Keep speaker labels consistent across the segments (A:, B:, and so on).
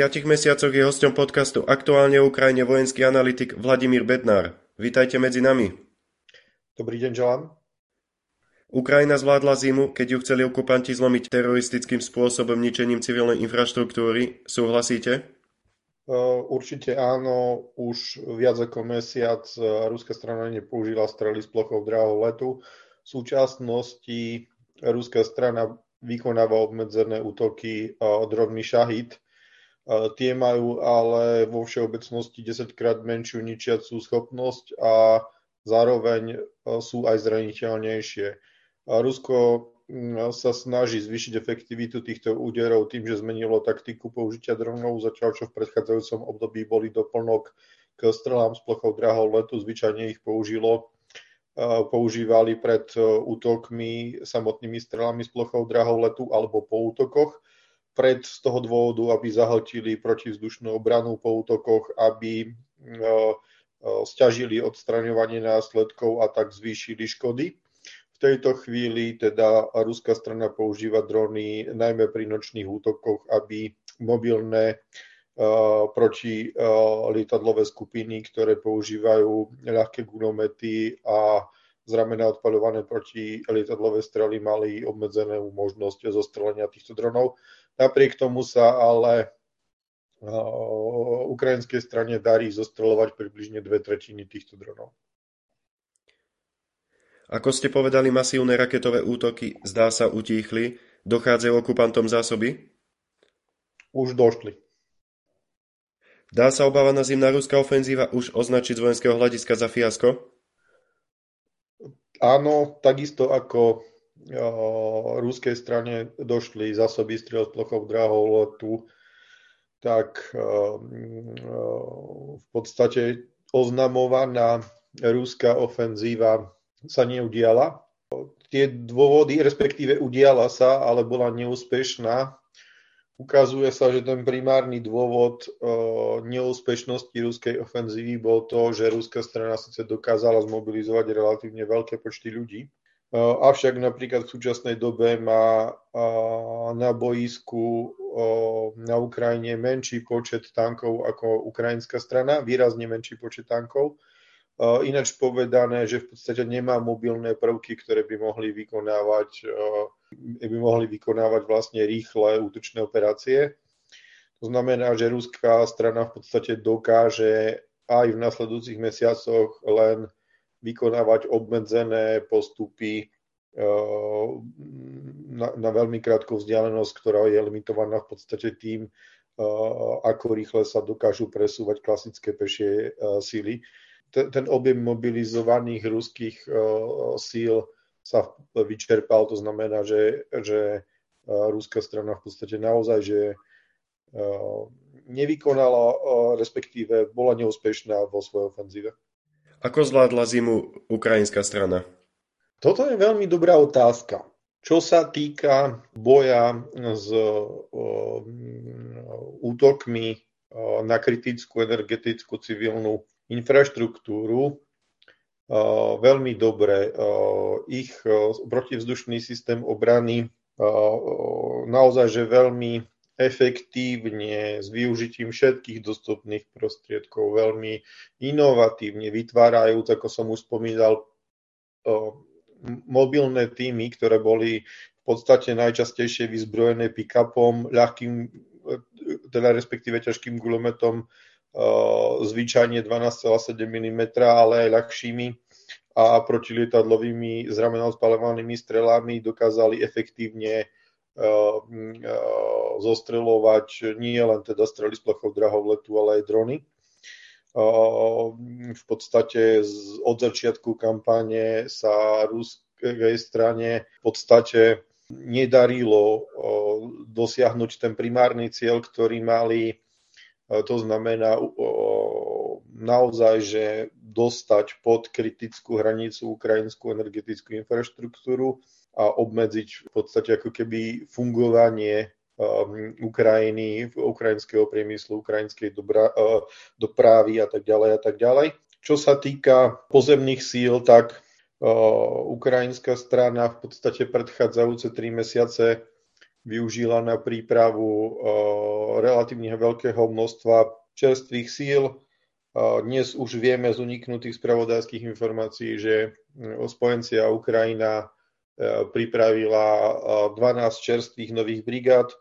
A: Piatich mesiacoch je hosťom podcastu Aktuálne Ukrajine vojenský analytik Vladimír Bednár. Vítajte medzi nami.
B: Dobrý deň, želám.
A: Ukrajina zvládla zimu, keď ju chceli okupanti zlomiť teroristickým spôsobom ničením civilnej infraštruktúry. Súhlasíte?
B: Určite áno. Už viac ako mesiac ruská strana nepoužila strely s plochou drahou letu. V súčasnosti ruská strana vykonáva obmedzené útoky dronmi Shahid, Tie majú ale vo všeobecnosti 10 krát menšiu ničiacú schopnosť a zároveň e, sú aj zraniteľnejšie. Rusko sa snaží zvýšiť efektivitu týchto úderov tým, že zmenilo taktiku použitia dronov, zatiaľ čo v predchádzajúcom období boli doplnok k strelám s plochou drahou letu, zvyčajne ich použilo e, používali pred e, útokmi samotnými strelami s plochou drahou letu alebo po útokoch pred z toho dôvodu, aby zahltili protivzdušnú obranu po útokoch, aby e, e, stiažili odstraňovanie následkov a tak zvýšili škody. V tejto chvíli teda ruská strana používa drony najmä pri nočných útokoch, aby mobilné uh, proti lietadlové skupiny, ktoré používajú ľahké gulomety a zramené odpaľované proti lietadlové strely mali obmedzenú možnosť zostrelenia týchto dronov. Napriek tomu sa ale ukrajinskej strane darí zostreľovať približne dve tretiny týchto dronov.
A: Ako ste povedali, masívne raketové útoky zdá sa utíchli. Dochádzajú okupantom zásoby?
B: Už došli.
A: Dá sa obávaná zimná ruská ofenzíva už označiť z vojenského hľadiska za fiasko?
B: Áno, takisto ako ruskej strane došli zásoby striel s plochou drahou letu, tak v podstate oznamovaná ruská ofenzíva sa neudiala. Tie dôvody, respektíve udiala sa, ale bola neúspešná. Ukazuje sa, že ten primárny dôvod neúspešnosti ruskej ofenzívy bol to, že ruská strana síce dokázala zmobilizovať relatívne veľké počty ľudí, Avšak napríklad v súčasnej dobe má na boisku na Ukrajine menší počet tankov ako ukrajinská strana, výrazne menší počet tankov. Ináč povedané, že v podstate nemá mobilné prvky, ktoré by mohli vykonávať, by mohli vykonávať vlastne rýchle útočné operácie. To znamená, že ruská strana v podstate dokáže aj v nasledujúcich mesiacoch len vykonávať obmedzené postupy eh, na, na veľmi krátku vzdialenosť, ktorá je limitovaná v podstate tým, eh, ako rýchle sa dokážu presúvať klasické pešie eh, síly. Ten, ten objem mobilizovaných ruských síl sa vyčerpal, to znamená, že, že ruská strana v podstate naozaj, že nevykonala, respektíve bola neúspešná vo svojej ofenzíve.
A: Ako zvládla zimu ukrajinská strana?
B: Toto je veľmi dobrá otázka. Čo sa týka boja s uh, útokmi na kritickú energetickú civilnú infraštruktúru, veľmi dobre. Ich protivzdušný systém obrany naozaj že veľmi efektívne, s využitím všetkých dostupných prostriedkov, veľmi inovatívne vytvárajú, ako som už spomínal, mobilné týmy, ktoré boli v podstate najčastejšie vyzbrojené pick-upom, ľahkým, teda respektíve ťažkým gulometom, zvyčajne 12,7 mm, ale aj ľahšími a protilietadlovými zrameno spalovanými strelami dokázali efektívne zostreľovať nie len teda strely s plochou drahov ale aj drony. V podstate od začiatku kampane sa ruskej strane v podstate nedarilo dosiahnuť ten primárny cieľ, ktorý mali, to znamená naozaj, že dostať pod kritickú hranicu ukrajinskú energetickú infraštruktúru a obmedziť v podstate ako keby fungovanie um, Ukrajiny, ukrajinského priemyslu, ukrajinskej dobra, uh, dopravy a tak ďalej a tak ďalej. Čo sa týka pozemných síl, tak uh, ukrajinská strana v podstate predchádzajúce tri mesiace využila na prípravu relatívne veľkého množstva čerstvých síl. Dnes už vieme z uniknutých spravodajských informácií, že spojenci a Ukrajina pripravila 12 čerstvých nových brigád,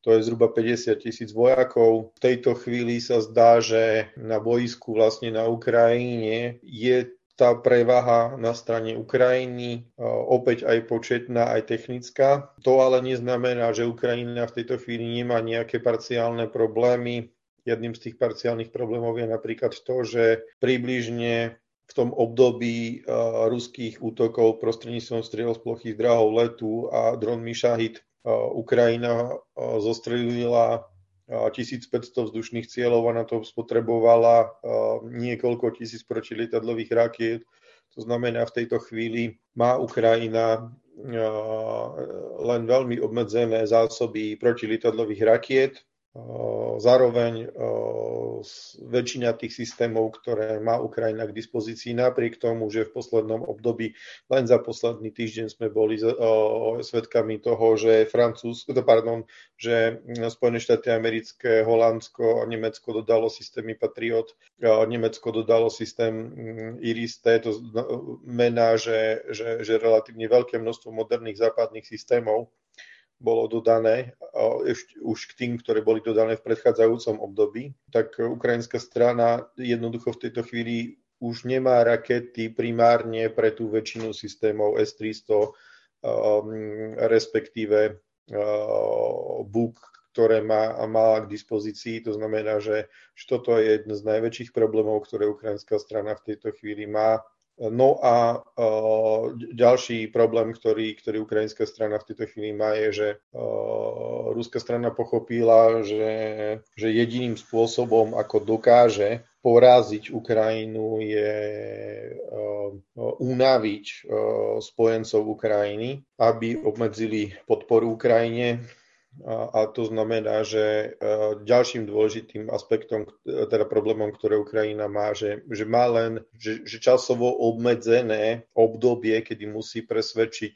B: to je zhruba 50 tisíc vojakov. V tejto chvíli sa zdá, že na boisku vlastne na Ukrajine je tá prevaha na strane Ukrajiny, opäť aj početná, aj technická. To ale neznamená, že Ukrajina v tejto chvíli nemá nejaké parciálne problémy. Jedným z tých parciálnych problémov je napríklad to, že približne v tom období ruských útokov prostredníctvom striel z plochy drahov letu a dronmi Šahid Ukrajina zostrelila 1500 vzdušných cieľov a na to spotrebovala niekoľko tisíc protilietadlových rakiet. To znamená, v tejto chvíli má Ukrajina len veľmi obmedzené zásoby protilietadlových rakiet, Zároveň väčšina tých systémov, ktoré má Ukrajina k dispozícii, napriek tomu, že v poslednom období, len za posledný týždeň sme boli svedkami toho, že Francúzsko, pardon, že Spojené štáty americké, Holandsko a Nemecko dodalo systémy Patriot, Nemecko dodalo systém mm, Iris-T, to znamená, že, že, že relatívne veľké množstvo moderných západných systémov bolo dodané ešte už k tým, ktoré boli dodané v predchádzajúcom období, tak ukrajinská strana jednoducho v tejto chvíli už nemá rakety primárne pre tú väčšinu systémov S-300, um, respektíve uh, BUK, ktoré má, má k dispozícii. To znamená, že toto je jeden z najväčších problémov, ktoré ukrajinská strana v tejto chvíli má No a uh, ďalší problém, ktorý, ktorý ukrajinská strana v tejto chvíli má, je, že uh, ruská strana pochopila, že, že jediným spôsobom, ako dokáže poraziť Ukrajinu, je uh, unaviť spojencov Ukrajiny, aby obmedzili podporu Ukrajine a, a to znamená, že e, ďalším dôležitým aspektom, teda problémom, ktoré Ukrajina má, že, že má len že, že časovo obmedzené obdobie, kedy musí presvedčiť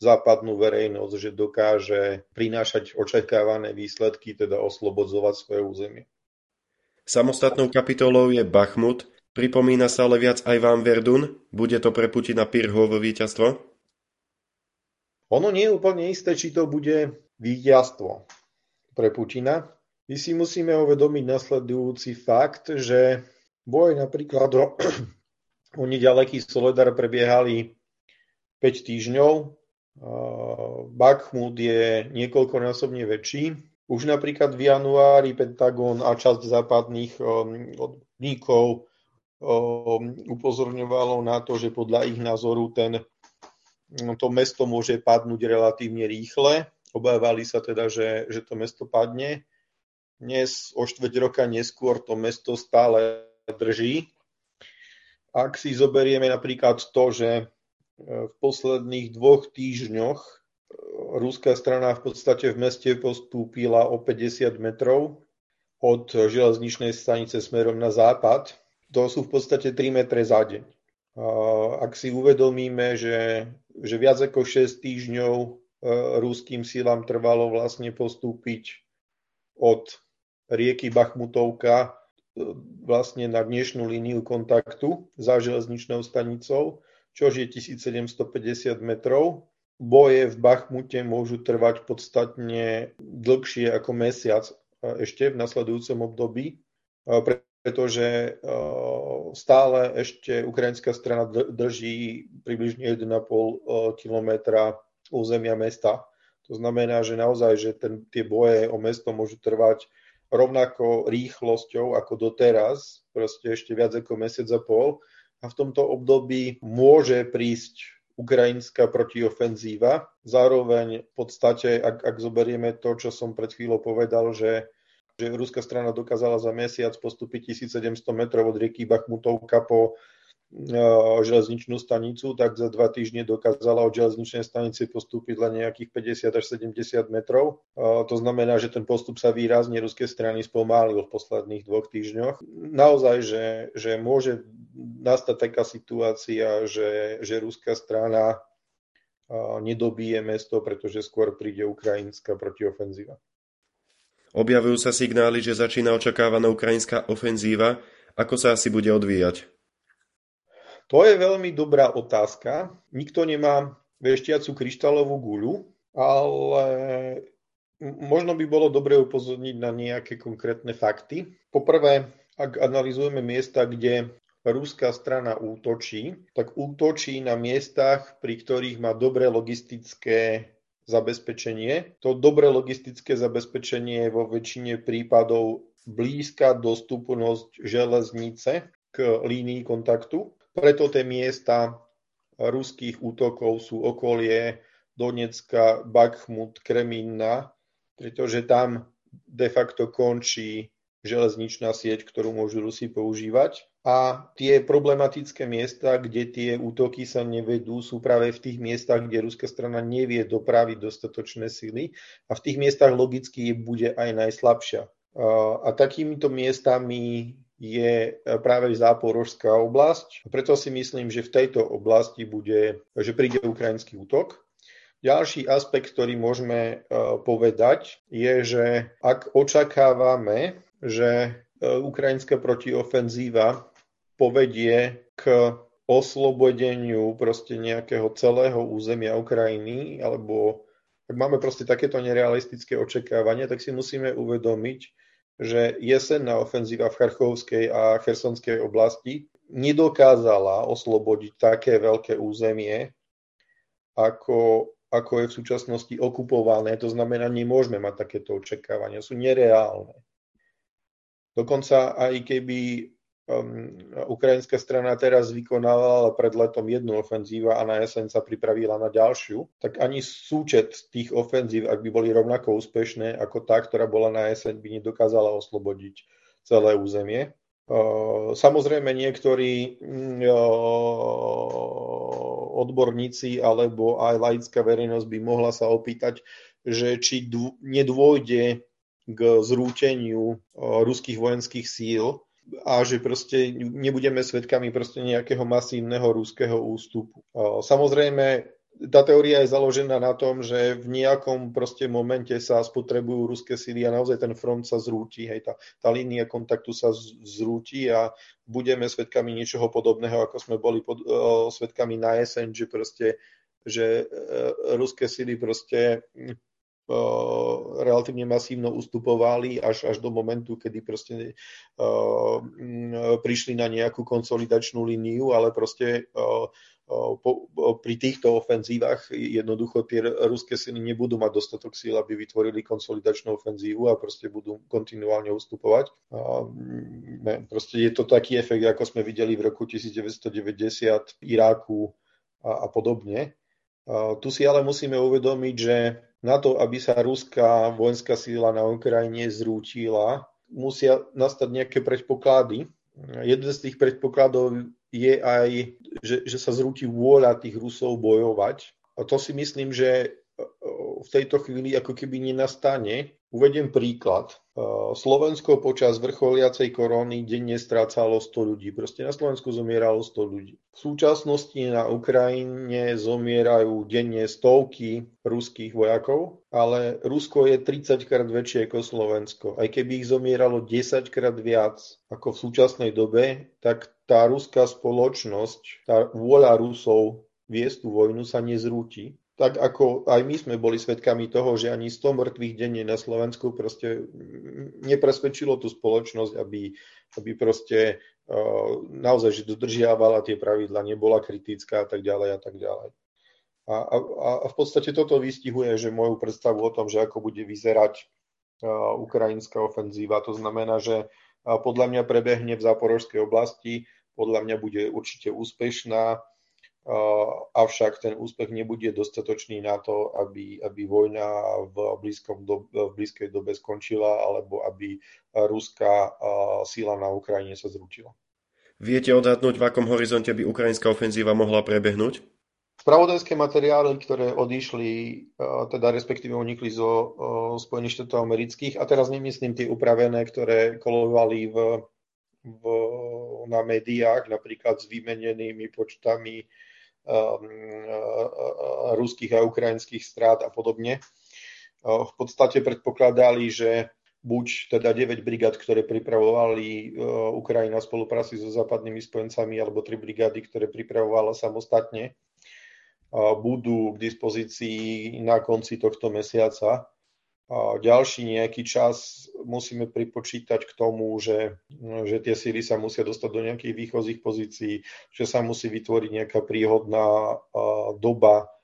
B: západnú verejnosť, že dokáže prinášať očakávané výsledky, teda oslobodzovať svoje územie.
A: Samostatnou kapitolou je Bachmut. Pripomína sa ale viac aj vám Verdun? Bude to pre Putina Pirhovo víťazstvo?
B: Ono nie je úplne isté, či to bude víťazstvo pre Putina. My si musíme uvedomiť nasledujúci fakt, že boj napríklad o, o nedaleký Soledar prebiehali 5 týždňov. Bakhmut je niekoľkonásobne väčší. Už napríklad v januári Pentagon a časť západných um, odníkov um, upozorňovalo na to, že podľa ich názoru ten, to mesto môže padnúť relatívne rýchle Obávali sa teda, že, že to mesto padne. Dnes, o štveť roka neskôr, to mesto stále drží. Ak si zoberieme napríklad to, že e, v posledných dvoch týždňoch e, ruská strana v podstate v meste postúpila o 50 metrov od železničnej stanice smerom na západ. To sú v podstate 3 metre za deň. Ak si uvedomíme, že, že viac ako 6 týždňov ruským sílam trvalo vlastne postúpiť od rieky Bachmutovka e, vlastne na dnešnú líniu kontaktu za železničnou stanicou, čo je 1750 metrov. Boje v Bachmute môžu trvať podstatne dlhšie ako mesiac e, ešte v nasledujúcom období, pretože stále ešte ukrajinská strana drží približne 1,5 kilometra územia mesta. To znamená, že naozaj, že ten, tie boje o mesto môžu trvať rovnako rýchlosťou ako doteraz, proste ešte viac ako mesiac a pol. A v tomto období môže prísť ukrajinská protiofenzíva. Zároveň v podstate, ak, ak zoberieme to, čo som pred chvíľou povedal, že, že ruská strana dokázala za mesiac postúpiť 1700 metrov od rieky Bachmutovka po železničnú stanicu, tak za dva týždne dokázala od železničnej stanice postúpiť len nejakých 50 až 70 metrov. To znamená, že ten postup sa výrazne ruskej strany spomálil v posledných dvoch týždňoch. Naozaj, že, že môže nastať taká situácia, že, že ruská strana nedobije mesto, pretože skôr príde ukrajinská protiofenzíva.
A: Objavujú sa signály, že začína očakávaná ukrajinská ofenzíva. Ako sa asi bude odvíjať?
B: To je veľmi dobrá otázka. Nikto nemá veštiacu kryštálovú guľu, ale možno by bolo dobre upozorniť na nejaké konkrétne fakty. Poprvé, ak analizujeme miesta, kde ruská strana útočí, tak útočí na miestach, pri ktorých má dobré logistické zabezpečenie. To dobré logistické zabezpečenie je vo väčšine prípadov blízka dostupnosť železnice k línii kontaktu. Preto tie miesta ruských útokov sú okolie Donecka, Bakhmut, Kremína, pretože tam de facto končí železničná sieť, ktorú môžu Rusi používať. A tie problematické miesta, kde tie útoky sa nevedú, sú práve v tých miestach, kde ruská strana nevie dopraviť dostatočné sily a v tých miestach logicky bude aj najslabšia. A takýmito miestami je práve záporožská oblasť. Preto si myslím, že v tejto oblasti bude, že príde ukrajinský útok. Ďalší aspekt, ktorý môžeme povedať, je, že ak očakávame že ukrajinská protiofenzíva povedie k oslobodeniu proste nejakého celého územia Ukrajiny, alebo ak máme proste takéto nerealistické očakávania, tak si musíme uvedomiť, že jesenná ofenzíva v Charchovskej a Chersonskej oblasti nedokázala oslobodiť také veľké územie, ako, ako je v súčasnosti okupované. To znamená, nemôžeme mať takéto očakávania, sú nereálne. Dokonca aj keby ukrajinská strana teraz vykonávala pred letom jednu ofenzívu a na jeseň sa pripravila na ďalšiu, tak ani súčet tých ofenzív, ak by boli rovnako úspešné ako tá, ktorá bola na jeseň, by nedokázala oslobodiť celé územie. Uh, samozrejme niektorí uh, odborníci alebo aj laická verejnosť by mohla sa opýtať, že či nedôjde k zrúteniu ruských vojenských síl a že proste nebudeme svedkami proste nejakého masívneho ruského ústupu. Samozrejme, tá teória je založená na tom, že v nejakom proste momente sa spotrebujú ruské síly a naozaj ten front sa zrúti, hej, tá, tá línia kontaktu sa zrúti a budeme svedkami niečoho podobného, ako sme boli pod, uh, svedkami na jeseň, že proste že uh, ruské síly proste relatívne masívno ustupovali až, až do momentu, kedy proste prišli na nejakú konsolidačnú líniu, ale proste pri týchto ofenzívach jednoducho tie ruské sily nebudú mať dostatok síl, aby vytvorili konsolidačnú ofenzívu a proste budú kontinuálne ustupovať. Ne, proste je to taký efekt, ako sme videli v roku 1990 v Iráku a, a podobne. Tu si ale musíme uvedomiť, že na to, aby sa ruská vojenská síla na Ukrajine zrútila, musia nastať nejaké predpoklady. Jeden z tých predpokladov je aj, že, že sa zrúti vôľa tých Rusov bojovať. A to si myslím, že v tejto chvíli ako keby nenastane. Uvediem príklad. Slovensko počas vrcholiacej koróny denne strácalo 100 ľudí. Proste na Slovensku zomieralo 100 ľudí. V súčasnosti na Ukrajine zomierajú denne stovky ruských vojakov, ale Rusko je 30 krát väčšie ako Slovensko. Aj keby ich zomieralo 10 krát viac ako v súčasnej dobe, tak tá ruská spoločnosť, tá vôľa Rusov viesť tú vojnu sa nezrúti tak ako aj my sme boli svedkami toho, že ani 100 mŕtvych denne na Slovensku proste nepresvedčilo tú spoločnosť, aby, aby proste uh, naozaj že dodržiavala tie pravidla, nebola kritická a tak ďalej a tak ďalej. A, a, a v podstate toto vystihuje, že moju predstavu o tom, že ako bude vyzerať uh, ukrajinská ofenzíva, to znamená, že uh, podľa mňa prebehne v záporožskej oblasti, podľa mňa bude určite úspešná, avšak ten úspech nebude dostatočný na to, aby, aby vojna v, blízkom do, v blízkej dobe skončila alebo aby ruská síla na Ukrajine sa zrútila.
A: Viete odhadnúť, v akom horizonte by ukrajinská ofenzíva mohla prebehnúť?
B: Spravodajské materiály, ktoré odišli, teda respektíve unikli zo Spojených štátov amerických, a teraz nemyslím tie upravené, ktoré kolovali v, v, na médiách, napríklad s vymenenými počtami ruských a ukrajinských strát a podobne. V podstate predpokladali, že buď teda 9 brigad, ktoré pripravovali Ukrajina v spolupráci so západnými spojencami, alebo 3 brigády, ktoré pripravovala samostatne, budú k dispozícii na konci tohto mesiaca ďalší nejaký čas musíme pripočítať k tomu, že, že tie síly sa musia dostať do nejakých výchozích pozícií, že sa musí vytvoriť nejaká príhodná doba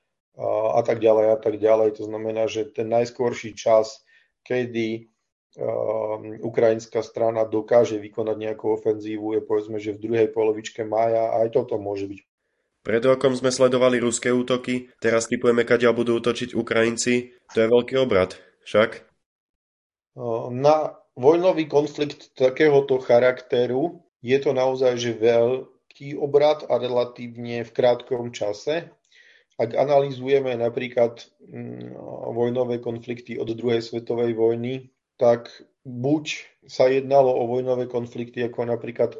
B: a tak ďalej a tak ďalej. To znamená, že ten najskôrší čas, kedy ukrajinská strana dokáže vykonať nejakú ofenzívu, je povedzme, že v druhej polovičke mája a aj toto môže byť
A: pred rokom sme sledovali ruské útoky, teraz typujeme, kadiaľ budú útočiť Ukrajinci. To je veľký obrad však?
B: Na vojnový konflikt takéhoto charakteru je to naozaj že veľký obrad a relatívne v krátkom čase. Ak analýzujeme napríklad mm, vojnové konflikty od druhej svetovej vojny, tak buď sa jednalo o vojnové konflikty ako napríklad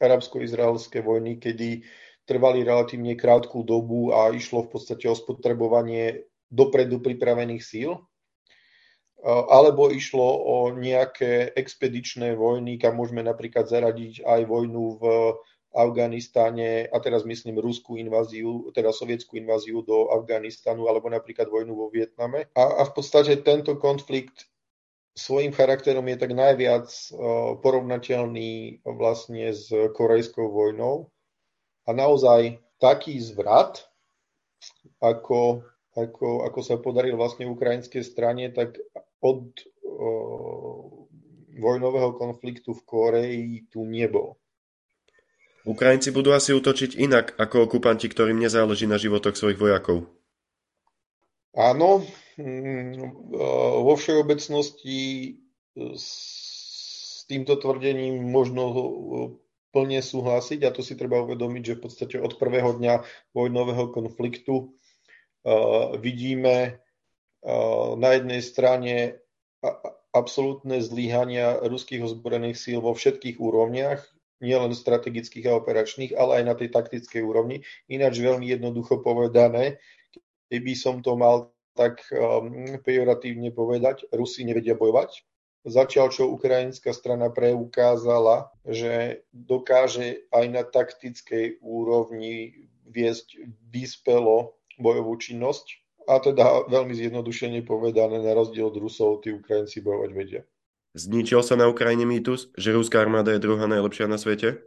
B: arabsko-izraelské vojny, kedy trvali relatívne krátku dobu a išlo v podstate o spotrebovanie dopredu pripravených síl, alebo išlo o nejaké expedičné vojny, kam môžeme napríklad zaradiť aj vojnu v Afganistáne, a teraz myslím ruskú inváziu, teda sovietskú inváziu do Afganistanu, alebo napríklad vojnu vo Vietname. A, a v podstate tento konflikt svojim charakterom je tak najviac porovnateľný vlastne s korejskou vojnou. A naozaj taký zvrat, ako, ako, ako sa podaril vlastne ukrajinskej strane, tak od vojnového konfliktu v Koreji tu nebol.
A: Ukrajinci budú asi útočiť inak ako okupanti, ktorým nezáleží na životoch svojich vojakov.
B: Áno, mm, vo všeobecnosti s týmto tvrdením možno plne súhlasiť a to si treba uvedomiť, že v podstate od prvého dňa vojnového konfliktu vidíme na jednej strane absolútne zlíhania ruských ozbrojených síl vo všetkých úrovniach, nielen strategických a operačných, ale aj na tej taktickej úrovni. Ináč veľmi jednoducho povedané, keby som to mal tak um, pejoratívne povedať, Rusi nevedia bojovať. Začal, čo ukrajinská strana preukázala, že dokáže aj na taktickej úrovni viesť vyspelo bojovú činnosť a teda veľmi zjednodušene povedané, na rozdiel od Rusov, tí Ukrajinci bojovať vedia.
A: Zničil sa na Ukrajine mýtus, že ruská armáda je druhá najlepšia na svete?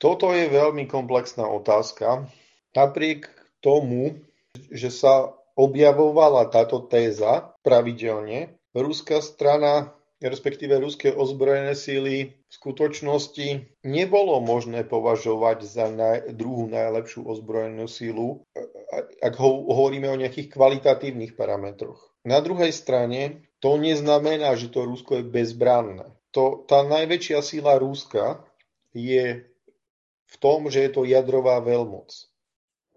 B: Toto je veľmi komplexná otázka. Napriek tomu, že sa objavovala táto téza pravidelne, ruská strana respektíve ruské ozbrojené síly v skutočnosti nebolo možné považovať za naj, druhú najlepšiu ozbrojenú sílu, ak ho, hovoríme o nejakých kvalitatívnych parametroch. Na druhej strane to neznamená, že to Rusko je bezbranné. To, tá najväčšia síla Ruska je v tom, že je to jadrová veľmoc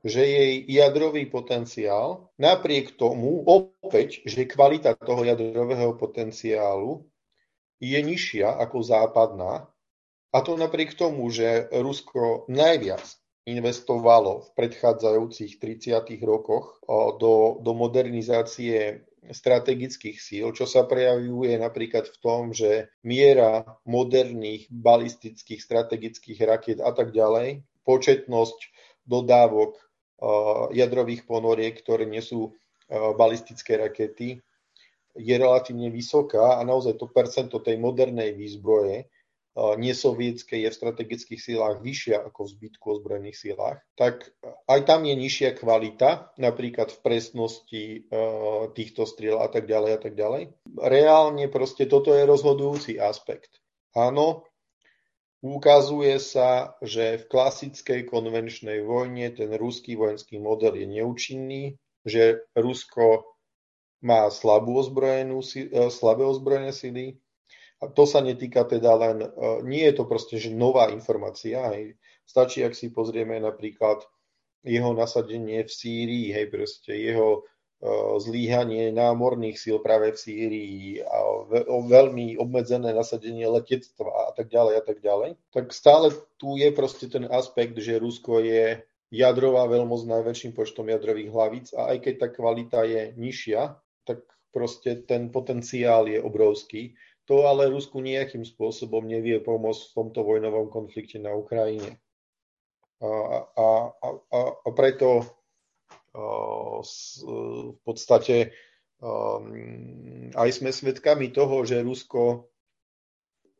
B: že jej jadrový potenciál, napriek tomu opäť, že kvalita toho jadrového potenciálu je nižšia ako západná, a to napriek tomu, že Rusko najviac investovalo v predchádzajúcich 30 rokoch do, do modernizácie strategických síl, čo sa prejavuje napríklad v tom, že miera moderných balistických strategických raket a tak ďalej, početnosť dodávok jadrových ponoriek, ktoré nesú balistické rakety, je relatívne vysoká a naozaj to percento tej modernej výzbroje nesovietskej je v strategických sílách vyššia ako v zbytku ozbrojených sílách, tak aj tam je nižšia kvalita, napríklad v presnosti týchto striel a tak ďalej a tak ďalej. Reálne proste toto je rozhodujúci aspekt. Áno, ukazuje sa, že v klasickej konvenčnej vojne ten ruský vojenský model je neúčinný, že Rusko má slabú ozbrojenú, e, slabé ozbrojené sily. A to sa netýka teda len, e, nie je to proste, že nová informácia. Hej. Stačí, ak si pozrieme napríklad jeho nasadenie v Sýrii, hej, proste jeho uh, zlíhanie námorných síl práve v Sýrii a ve, veľmi obmedzené nasadenie letectva a tak ďalej a tak ďalej, tak stále tu je proste ten aspekt, že Rusko je jadrová veľmoc s najväčším počtom jadrových hlavíc a aj keď tá kvalita je nižšia, tak proste ten potenciál je obrovský. To ale Rusku nejakým spôsobom nevie pomôcť v tomto vojnovom konflikte na Ukrajine. A, a, a, a preto v podstate aj sme svedkami toho, že Rusko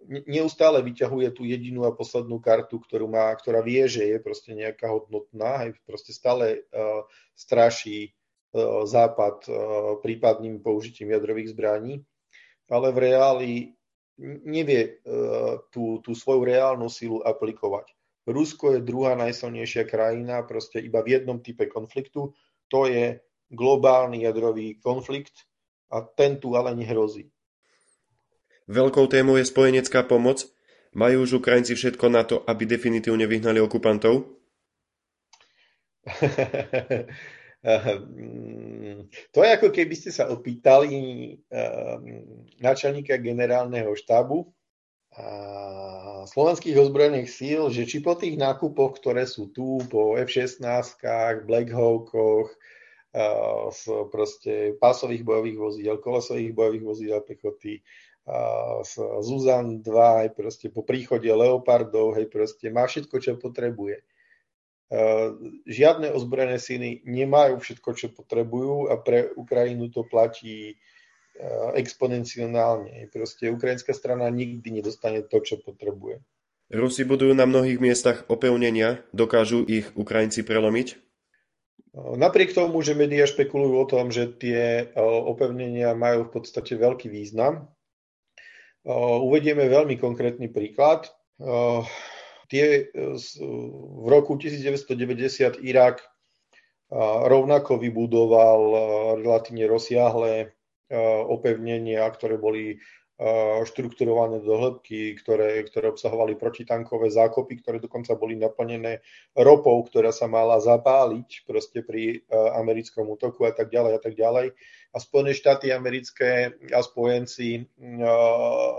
B: neustále vyťahuje tú jedinú a poslednú kartu, ktorú má, ktorá vie, že je proste nejaká hodnotná, aj proste stále uh, straší uh, Západ uh, prípadným použitím jadrových zbraní, ale v reáli nevie uh, tú, tú svoju reálnu silu aplikovať. Rusko je druhá najsilnejšia krajina proste iba v jednom type konfliktu, to je globálny jadrový konflikt a ten tu ale nehrozí.
A: Veľkou témou je spojenecká pomoc. Majú už Ukrajinci všetko na to, aby definitívne vyhnali okupantov?
B: to je ako keby ste sa opýtali um, načelníka generálneho štábu slovenských ozbrojených síl, že či po tých nákupoch, ktoré sú tu, po F-16, Black Hawkoch, z proste pásových bojových vozidel, kolesových bojových vozidel pechoty, z Zuzan 2, aj proste po príchode Leopardov, hej, proste má všetko, čo potrebuje. Žiadne ozbrojené síly nemajú všetko, čo potrebujú a pre Ukrajinu to platí exponenciálne. Proste ukrajinská strana nikdy nedostane to, čo potrebuje.
A: Rusi budujú na mnohých miestach opevnenia, dokážu ich Ukrajinci prelomiť?
B: Napriek tomu, že médiá špekulujú o tom, že tie opevnenia majú v podstate veľký význam, uvedieme veľmi konkrétny príklad. Tie v roku 1990 Irak rovnako vybudoval relatívne rozsiahle opevnenia, ktoré boli štrukturované do hĺbky, ktoré, ktoré obsahovali protitankové zákopy, ktoré dokonca boli naplnené ropou, ktorá sa mala zapáliť proste pri americkom útoku a tak ďalej a tak ďalej. A Spojené štáty americké a spojenci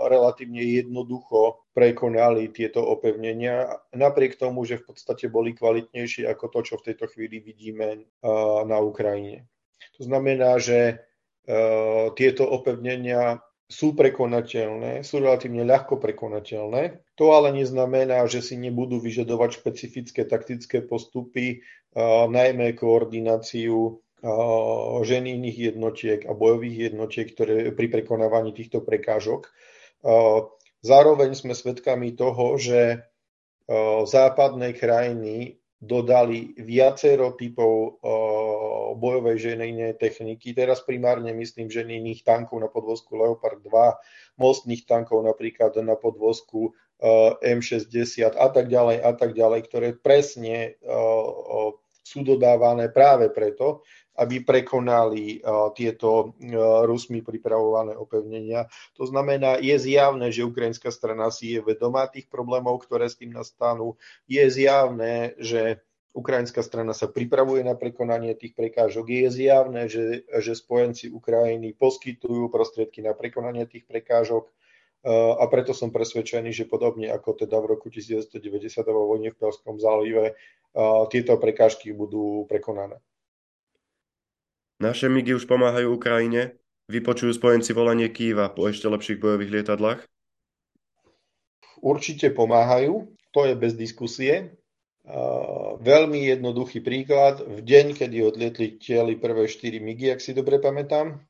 B: relatívne jednoducho prekonali tieto opevnenia, napriek tomu, že v podstate boli kvalitnejšie ako to, čo v tejto chvíli vidíme na Ukrajine. To znamená, že tieto opevnenia sú prekonateľné, sú relatívne ľahko prekonateľné. To ale neznamená, že si nebudú vyžadovať špecifické taktické postupy, najmä koordináciu ženijných jednotiek a bojových jednotiek ktoré, pri prekonávaní týchto prekážok. Zároveň sme svedkami toho, že západné krajiny dodali viacero typov bojovej ženejnej techniky. Teraz primárne myslím ženejných tankov na podvozku Leopard 2, mostných tankov napríklad na podvozku eh, M60 a tak ďalej a tak ďalej, ktoré presne sú dodávané práve preto, aby prekonali uh, tieto uh, Rusmi pripravované opevnenia. To znamená, je zjavné, že ukrajinská strana si je vedomá tých problémov, ktoré s tým nastanú. Je zjavné, že Ukrajinská strana sa pripravuje na prekonanie tých prekážok. Je zjavné, že, že spojenci Ukrajiny poskytujú prostriedky na prekonanie tých prekážok a preto som presvedčený, že podobne ako teda v roku 1990 vo vojne v Perskom zálive tieto prekážky budú prekonané.
A: Naše migy už pomáhajú Ukrajine. Vypočujú spojenci volanie Kýva po ešte lepších bojových lietadlách?
B: Určite pomáhajú, to je bez diskusie. Veľmi jednoduchý príklad. V deň, kedy odlietli tieli prvé 4 migy, ak si dobre pamätám,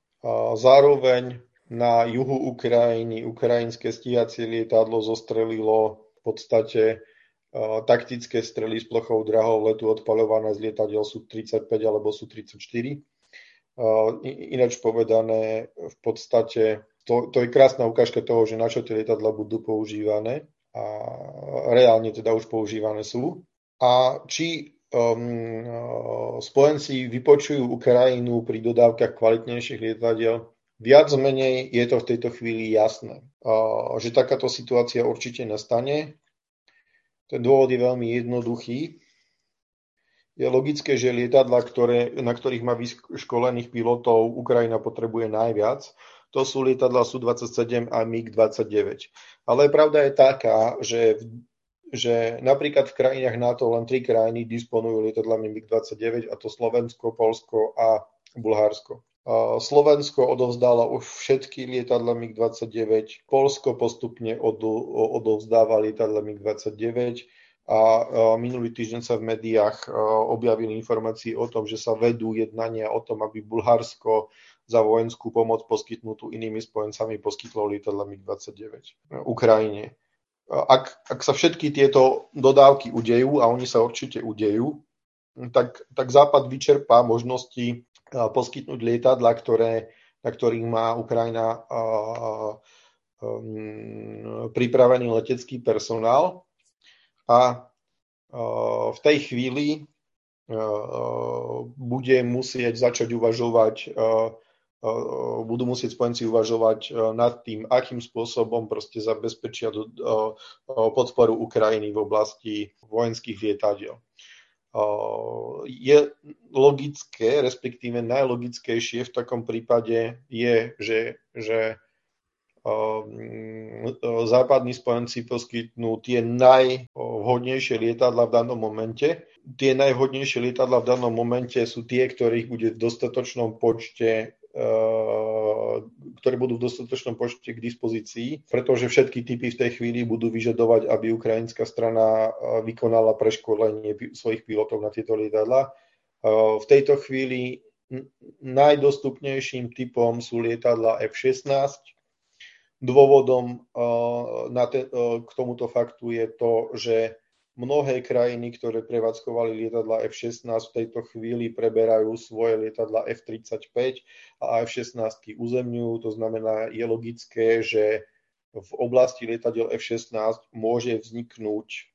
B: zároveň na juhu Ukrajiny ukrajinské stíhacie lietadlo zostrelilo v podstate taktické strely s plochou drahov letu odpaľované z lietadiel sú 35 alebo sú 34. Ináč povedané, v podstate to, to je krásna ukážka toho, že na čo tie lietadla budú používané a reálne teda už používané sú a či um, spojenci vypočujú Ukrajinu pri dodávkach kvalitnejších lietadiel. Viac menej je to v tejto chvíli jasné, uh, že takáto situácia určite nastane. Ten dôvod je veľmi jednoduchý. Je logické, že lietadla, ktoré, na ktorých má vyškolených pilotov, Ukrajina potrebuje najviac. To sú lietadla Su-27 a MiG-29. Ale pravda je taká, že že napríklad v krajinách NATO len tri krajiny disponujú lietadlami MiG-29 a to Slovensko, Polsko a Bulharsko. Slovensko odovzdalo už všetky lietadla MiG-29, Polsko postupne odovzdáva lietadla MiG-29 a minulý týždeň sa v médiách objavili informácie o tom, že sa vedú jednania o tom, aby Bulharsko za vojenskú pomoc poskytnutú inými spojencami poskytlo lietadla MiG-29 Ukrajine ak, ak sa všetky tieto dodávky udejú, a oni sa určite udejú, tak, tak Západ vyčerpá možnosti poskytnúť lietadla, ktoré, na ktorých má Ukrajina pripravený letecký personál. A v tej chvíli bude musieť začať uvažovať budú musieť spojenci uvažovať nad tým, akým spôsobom proste zabezpečia podporu Ukrajiny v oblasti vojenských lietadiel. Je logické, respektíve najlogickejšie v takom prípade je, že, že západní spojenci poskytnú tie najvhodnejšie lietadla v danom momente. Tie najvhodnejšie lietadla v danom momente sú tie, ktorých bude v dostatočnom počte ktoré budú v dostatočnom počte k dispozícii, pretože všetky typy v tej chvíli budú vyžadovať, aby ukrajinská strana vykonala preškolenie svojich pilotov na tieto lietadla. V tejto chvíli najdostupnejším typom sú lietadla F-16. Dôvodom k tomuto faktu je to, že Mnohé krajiny, ktoré prevádzkovali lietadla F-16 v tejto chvíli preberajú svoje lietadla F-35 a F-16 uzemňujú. To znamená, je logické, že v oblasti lietadiel F-16 môže vzniknúť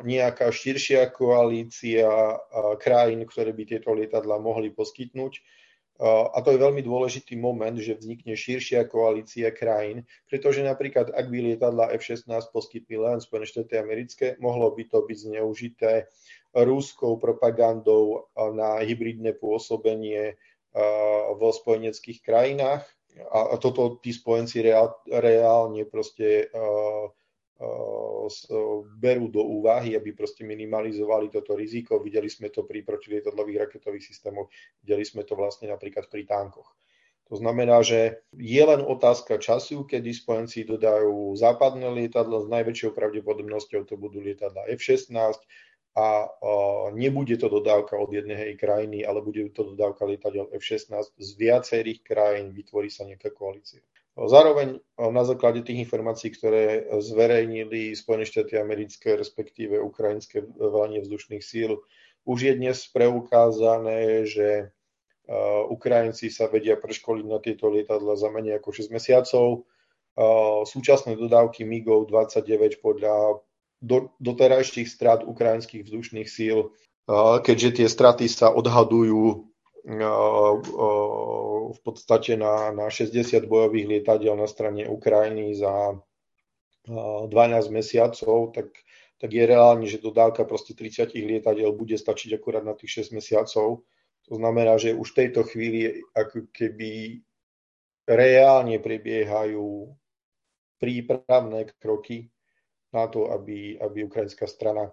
B: nejaká širšia koalícia krajín, ktoré by tieto lietadla mohli poskytnúť a to je veľmi dôležitý moment, že vznikne širšia koalícia krajín, pretože napríklad, ak by lietadla F-16 poskytli len Spojené štáty americké, mohlo by to byť zneužité rúskou propagandou na hybridné pôsobenie vo spojeneckých krajinách. A toto tí spojenci reál, reálne proste berú do úvahy, aby proste minimalizovali toto riziko. Videli sme to pri protilietadlových raketových systémoch, videli sme to vlastne napríklad pri tankoch. To znamená, že je len otázka času, kedy spojenci dodajú západné lietadlo, s najväčšou pravdepodobnosťou to budú lietadla F-16 a nebude to dodávka od jednej krajiny, ale bude to dodávka lietadiel F-16 z viacerých krajín, vytvorí sa nejaká koalícia. Zároveň na základe tých informácií, ktoré zverejnili Spojené štáty americké, respektíve ukrajinské velenie vzdušných síl, už je dnes preukázané, že Ukrajinci sa vedia preškoliť na tieto lietadla za menej ako 6 mesiacov. Súčasné dodávky MIGov 29 podľa doterajších strát ukrajinských vzdušných síl, keďže tie straty sa odhadujú v podstate na, na 60 bojových lietadiel na strane Ukrajiny za 12 mesiacov, tak, tak je reálne, že dodávka proste 30 lietadiel bude stačiť akurát na tých 6 mesiacov. To znamená, že už v tejto chvíli ako keby reálne prebiehajú prípravné kroky na to, aby, aby ukrajinská strana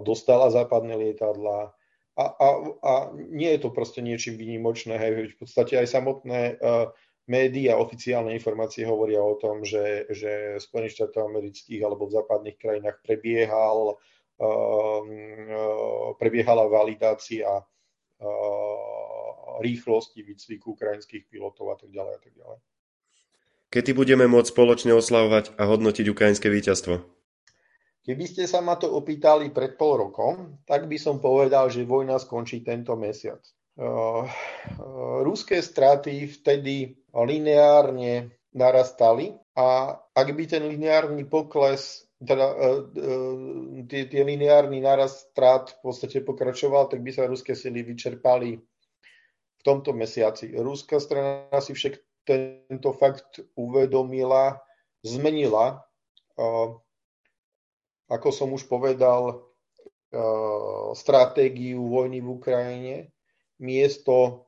B: dostala západné lietadla, a, a, a nie je to proste niečím výnimočné. Hej. V podstate aj samotné uh, médiá, oficiálne informácie hovoria o tom, že, že Spojených štátov amerických alebo v západných krajinách prebiehal, uh, uh, prebiehala validácia uh, rýchlosti výcviku ukrajinských pilotov a tak ďalej a tak ďalej.
A: Kedy budeme môcť spoločne oslavovať a hodnotiť ukrajinské víťazstvo?
B: Keby ste sa ma to opýtali pred pol rokom, tak by som povedal, že vojna skončí tento mesiac. Uh, uh, ruské straty vtedy lineárne narastali a ak by ten lineárny pokles, teda uh, tie, tie lineárny narast strát v podstate pokračoval, tak by sa ruské sily vyčerpali v tomto mesiaci. Ruská strana si však tento fakt uvedomila, zmenila ako som už povedal, e, stratégiu vojny v Ukrajine miesto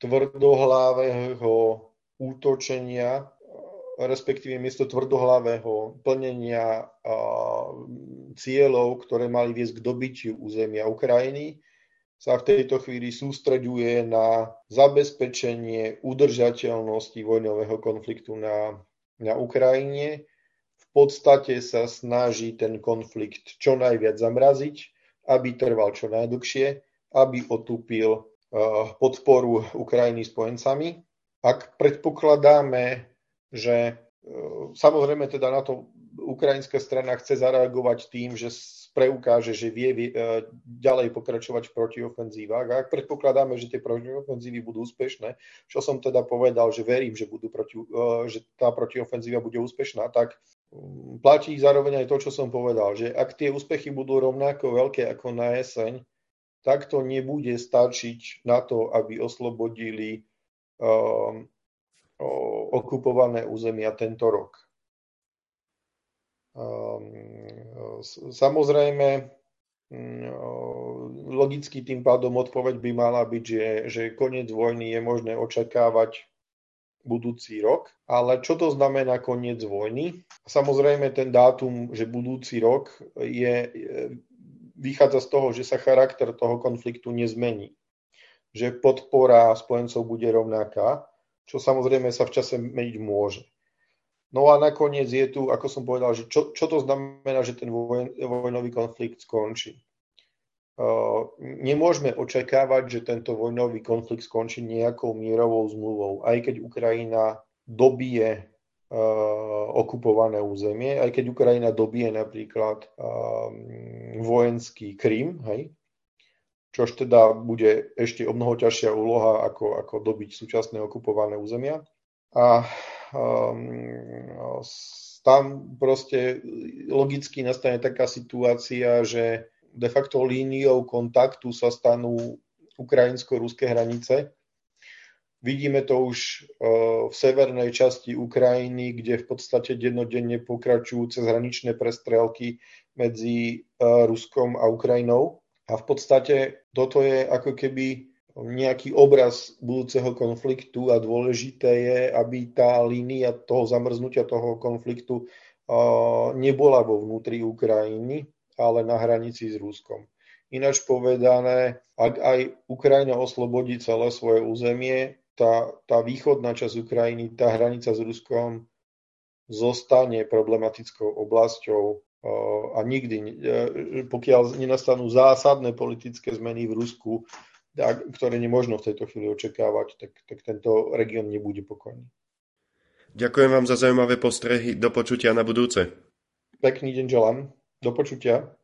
B: tvrdohlavého útočenia respektíve miesto tvrdohlavého plnenia cieľov, ktoré mali viesť k dobytiu územia Ukrajiny, sa v tejto chvíli sústreďuje na zabezpečenie udržateľnosti vojnového konfliktu na, na Ukrajine. V podstate sa snaží ten konflikt čo najviac zamraziť, aby trval čo najdlhšie, aby otúpil podporu Ukrajiny spojencami ak predpokladáme, že e, samozrejme teda na to ukrajinská strana chce zareagovať tým, že preukáže, že vie e, ďalej pokračovať v protiofenzívach. A ak predpokladáme, že tie protiofenzívy budú úspešné, čo som teda povedal, že verím, že, budú proti, že tá protiofenzíva bude úspešná, tak platí zároveň aj to, čo som povedal, že ak tie úspechy budú rovnako veľké ako na jeseň, tak to nebude stačiť na to, aby oslobodili Um, okupované územia tento rok. Um, samozrejme, mm, logicky tým pádom odpoveď by mala byť, že, že koniec vojny je možné očakávať budúci rok. Ale čo to znamená koniec vojny? Samozrejme ten dátum, že budúci rok je, vychádza z toho, že sa charakter toho konfliktu nezmení že podpora spojencov bude rovnaká, čo samozrejme sa v čase meniť môže. No a nakoniec je tu, ako som povedal, že čo, čo to znamená, že ten voj, vojnový konflikt skončí. Nemôžeme očakávať, že tento vojnový konflikt skončí nejakou mierovou zmluvou, aj keď Ukrajina dobije okupované územie, aj keď Ukrajina dobije napríklad vojenský Krym, hej, čož teda bude ešte o mnoho ťažšia úloha, ako, ako dobiť súčasné okupované územia. A um, tam proste logicky nastane taká situácia, že de facto líniou kontaktu sa stanú ukrajinsko-ruské hranice. Vidíme to už uh, v severnej časti Ukrajiny, kde v podstate dennodenne pokračujú cez hraničné prestrelky medzi uh, Ruskom a Ukrajinou. A v podstate toto je ako keby nejaký obraz budúceho konfliktu a dôležité je, aby tá línia toho zamrznutia toho konfliktu nebola vo vnútri Ukrajiny, ale na hranici s Ruskom. Ináč povedané, ak aj Ukrajina oslobodí celé svoje územie, tá, tá východná časť Ukrajiny, tá hranica s Ruskom zostane problematickou oblasťou a nikdy, e, pokiaľ nenastanú zásadné politické zmeny v Rusku, ktoré nemožno v tejto chvíli očakávať, tak, tak tento región nebude pokojný.
A: Ďakujem vám za zaujímavé postrehy. Do počutia na budúce.
B: Pekný deň želám. Do počutia.